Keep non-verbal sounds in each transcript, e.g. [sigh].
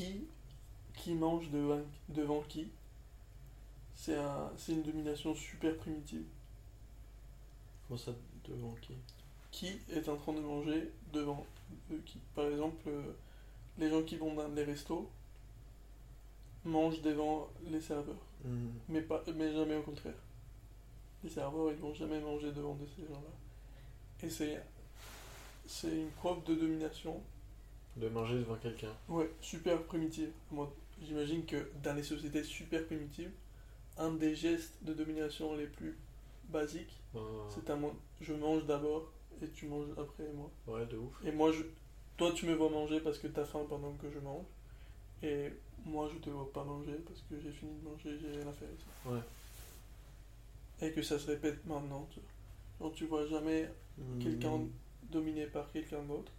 qui, qui mange devant, devant qui. C'est un, c'est une domination super primitive. Comment ça, devant qui? Qui est en train de manger devant qui Par exemple, euh, les gens qui vont dans les restos mangent devant les serveurs. Hmm. Mais, pas, mais jamais au contraire. Les serveurs, ils vont jamais manger devant de ces gens-là. Et c'est, c'est une preuve de domination, De manger devant quelqu'un. ouais, super primitive. Moi, j'imagine que dans les sociétés super primitives, un des gestes de domination les plus basiques, Ah, c'est un je mange d'abord et tu manges après moi. ouais, de ouf. Et moi, je, toi, tu me vois manger parce que t'as faim pendant que je mange. Et moi, je te vois pas manger parce que j'ai fini de manger, j'ai rien à faire ici. Ouais. Et que ça se répète maintenant. Tu vois. Genre, tu vois jamais quelqu'un Hmm. dominé par quelqu'un d'autre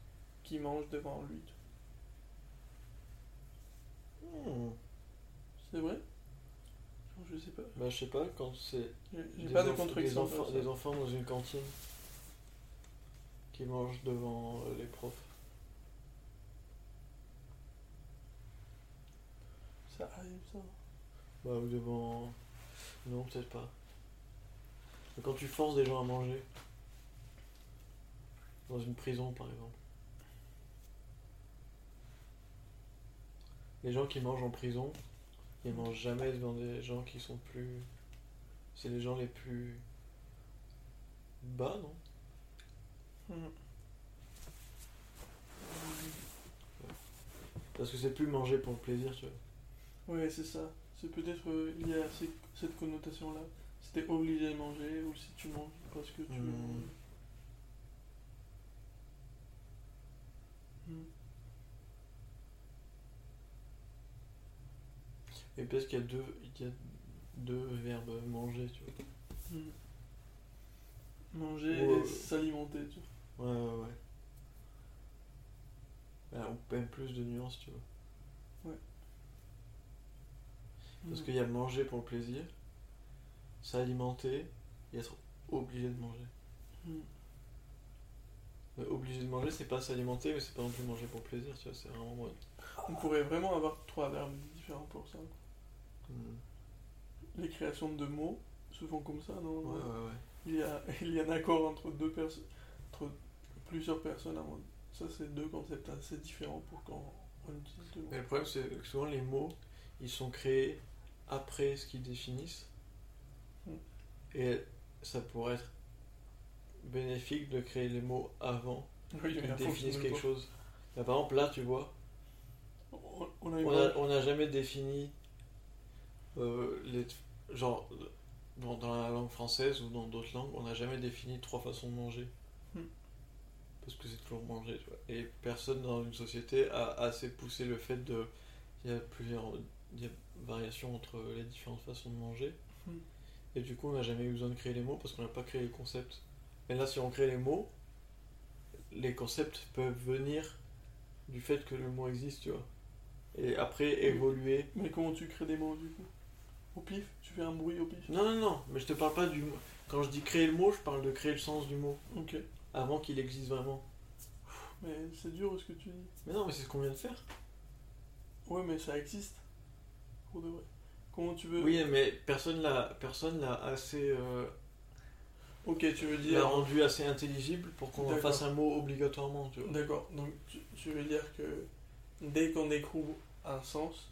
qui mange devant lui. Hmm. C'est vrai? Genre, Je sais pas. Bah, je sais pas, quand c'est. J'ai j'ai des pas de enf- contre des enfants, des enfants dans une cantine qui mangent devant euh, les profs. Ça arrive, ça. Bah, ou devant. Non, peut-être pas. Mais quand tu forces des gens à manger. Dans une prison, par exemple. Les gens qui mangent en prison, ils mangent jamais devant des gens qui sont plus. C'est les gens les plus. bas, non? Hmm. Parce que c'est plus manger pour le plaisir, tu vois. Ouais, c'est ça. C'est peut-être euh, il y a ces- cette connotation-là. C'était obligé de manger ou si tu manges parce que tu manges. Hmm. Et parce qu'il y a deux, il y a deux verbes manger, tu vois. Hmm. Manger Ouais. et s'alimenter, tu vois. Ouais, ouais, ouais. Là, on même plus de nuances, tu vois. Parce Hmm. qu'il y a manger pour le plaisir, s'alimenter et être obligé de manger. Hmm. Obligé de manger, c'est pas s'alimenter, mais c'est pas non plus manger pour le plaisir, tu vois. C'est vraiment. ouais. On pourrait vraiment avoir trois verbes différents pour ça. Les créations de mots se font comme ça, non? Ouais, ouais, ouais. il, y a, [laughs] il y a un accord entre deux personnes, entre plusieurs personnes. mon- Ça, c'est deux concepts assez différents pour quand on utilise deux mots. Mais le problème, c'est que souvent les mots, ils sont créés après ce qu'ils définissent. Mm. Et ça pourrait être bénéfique de créer les mots avant Oui, qu'ils définissent quelque chose. Là, par exemple, là, tu vois. On, on a une on a- on n'a jamais défini les. Genre, dans, dans la langue française ou dans d'autres langues, on n'a jamais défini trois façons de manger. Mm. Parce que c'est toujours manger, tu vois. Et personne dans une société a assez poussé le fait de. Il y a plusieurs il y a variations entre les différentes façons de manger. Mm. Et du coup, on n'a jamais eu besoin de créer les mots parce qu'on n'a pas créé les concepts. Mais là, si on crée les mots, les concepts peuvent venir du fait que le mot existe, tu vois. Et après, évoluer. Mais comment tu crées des mots du coup? Au pif Tu fais un bruit au pif Non, non, non, mais je te parle pas du mot. Quand je dis créer le mot, je parle de créer le sens du mot. Ok. Avant qu'il existe vraiment. Mais c'est dur ce que tu dis. Mais non, mais c'est ce qu'on vient de faire. Ouais, mais ça existe. Pour de vrai. Comment tu veux Oui, mais personne l'a personne l'a assez. euh, Ok, tu veux l'a dire. rendu assez intelligible pour qu'on en fasse un mot obligatoirement, tu vois. D'accord. Donc tu, tu veux dire que dès qu'on découvre un sens,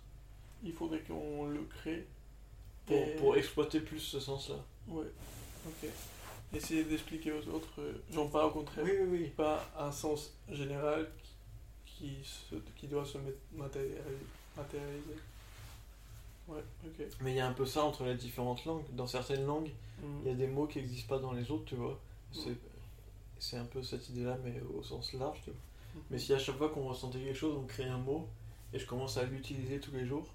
il faudrait qu'on le crée. Pour, Et- pour exploiter plus ce sens-là. Ouais. Ok. Essayer d'expliquer aux autres, euh, genre pas au contraire. Oui, oui, oui. Pas un sens général qui, qui, se, qui doit se matérialiser. Ouais, ok. Mais il y a un peu ça entre les différentes langues. Dans certaines langues, Mm. il y a des mots qui n'existent pas dans les autres, tu vois. C'est, c'est un peu cette idée-là, mais au sens large, tu vois. Mhm. Mais si à chaque fois qu'on ressentait quelque chose, on crée un mot, et je commence à l'utiliser tous les jours,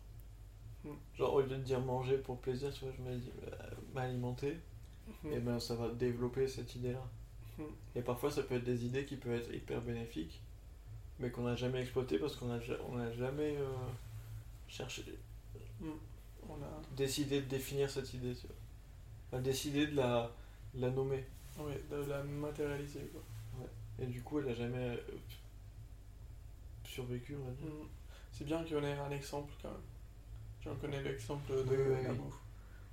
Mm. genre au lieu de dire manger pour plaisir, tu vois, je me dis euh, m'alimenter, Mhm. et ben ça va développer cette idée-là. Mhm. Et parfois ça peut être des idées qui peuvent être hyper bénéfiques, mais qu'on n'a jamais exploitées parce qu'on n'a on n'a jamais euh, cherché, Mm. On a. décidé de définir cette idée, tu vois. Enfin, décidé de la, de la nommer. Ouais, de la matérialiser quoi. Et du coup, elle a jamais euh, survécu, on va dire. Mm. c'est bien en ait un exemple quand même. J'en connais l'exemple de Oui.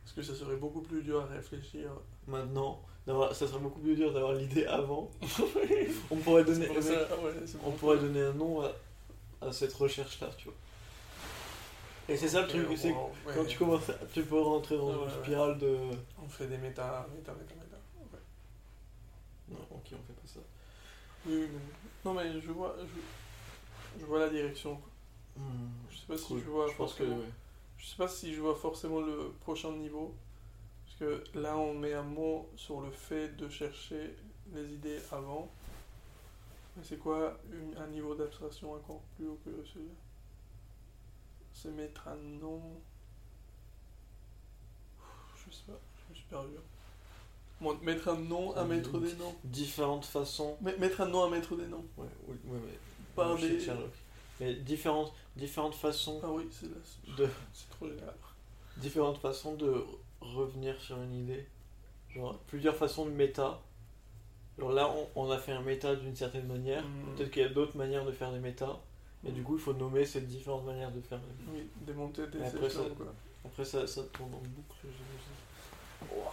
Parce que ça serait beaucoup plus dur à réfléchir. Maintenant, ça serait beaucoup plus dur d'avoir l'idée avant. [laughs] on pourrait donner, C'est pour ça, ouais, c'est on pour pourrait donner un nom à, à cette recherche-là, tu vois. Et c'est ça le truc, c'est ouais, quand tu commences, à- tu peux rentrer dans Ouais, une spirale de. On fait des méta, méta, méta, méta. Ouais. Non, ok, on fait pas ça. Oui. Non, mais je vois, je, je vois la direction. quoi. Je sais pas si je vois je pense que ouais. Je sais pas si je vois forcément le prochain niveau. Parce que là, on met un mot sur le fait de chercher les idées avant. Mais c'est quoi une- un niveau d'abstraction encore plus haut que celui-là C'est mettre un nom? Je sais pas, je me suis perdu. Bon, mettre un nom à mettre des noms. différentes façons. Mais- Mettre un nom à mettre des noms. Ouais, oui, ouais, ouais. Par des. Sherlock. Mais différentes, différentes façons Ah oui, c'est là. de C'est trop génial. différentes façons de revenir sur une idée. Genre plusieurs façons de méta. Genre là, on, on a fait un méta d'une certaine manière. Mhm. Peut-être qu'il y a d'autres manières de faire des méta. Et du coup, il faut nommer ces différentes manières de faire. des- Oui, démonter des après, échelons, ça- quoi. Après, ça, ça tourne en boucle. j'imagine. Waouh.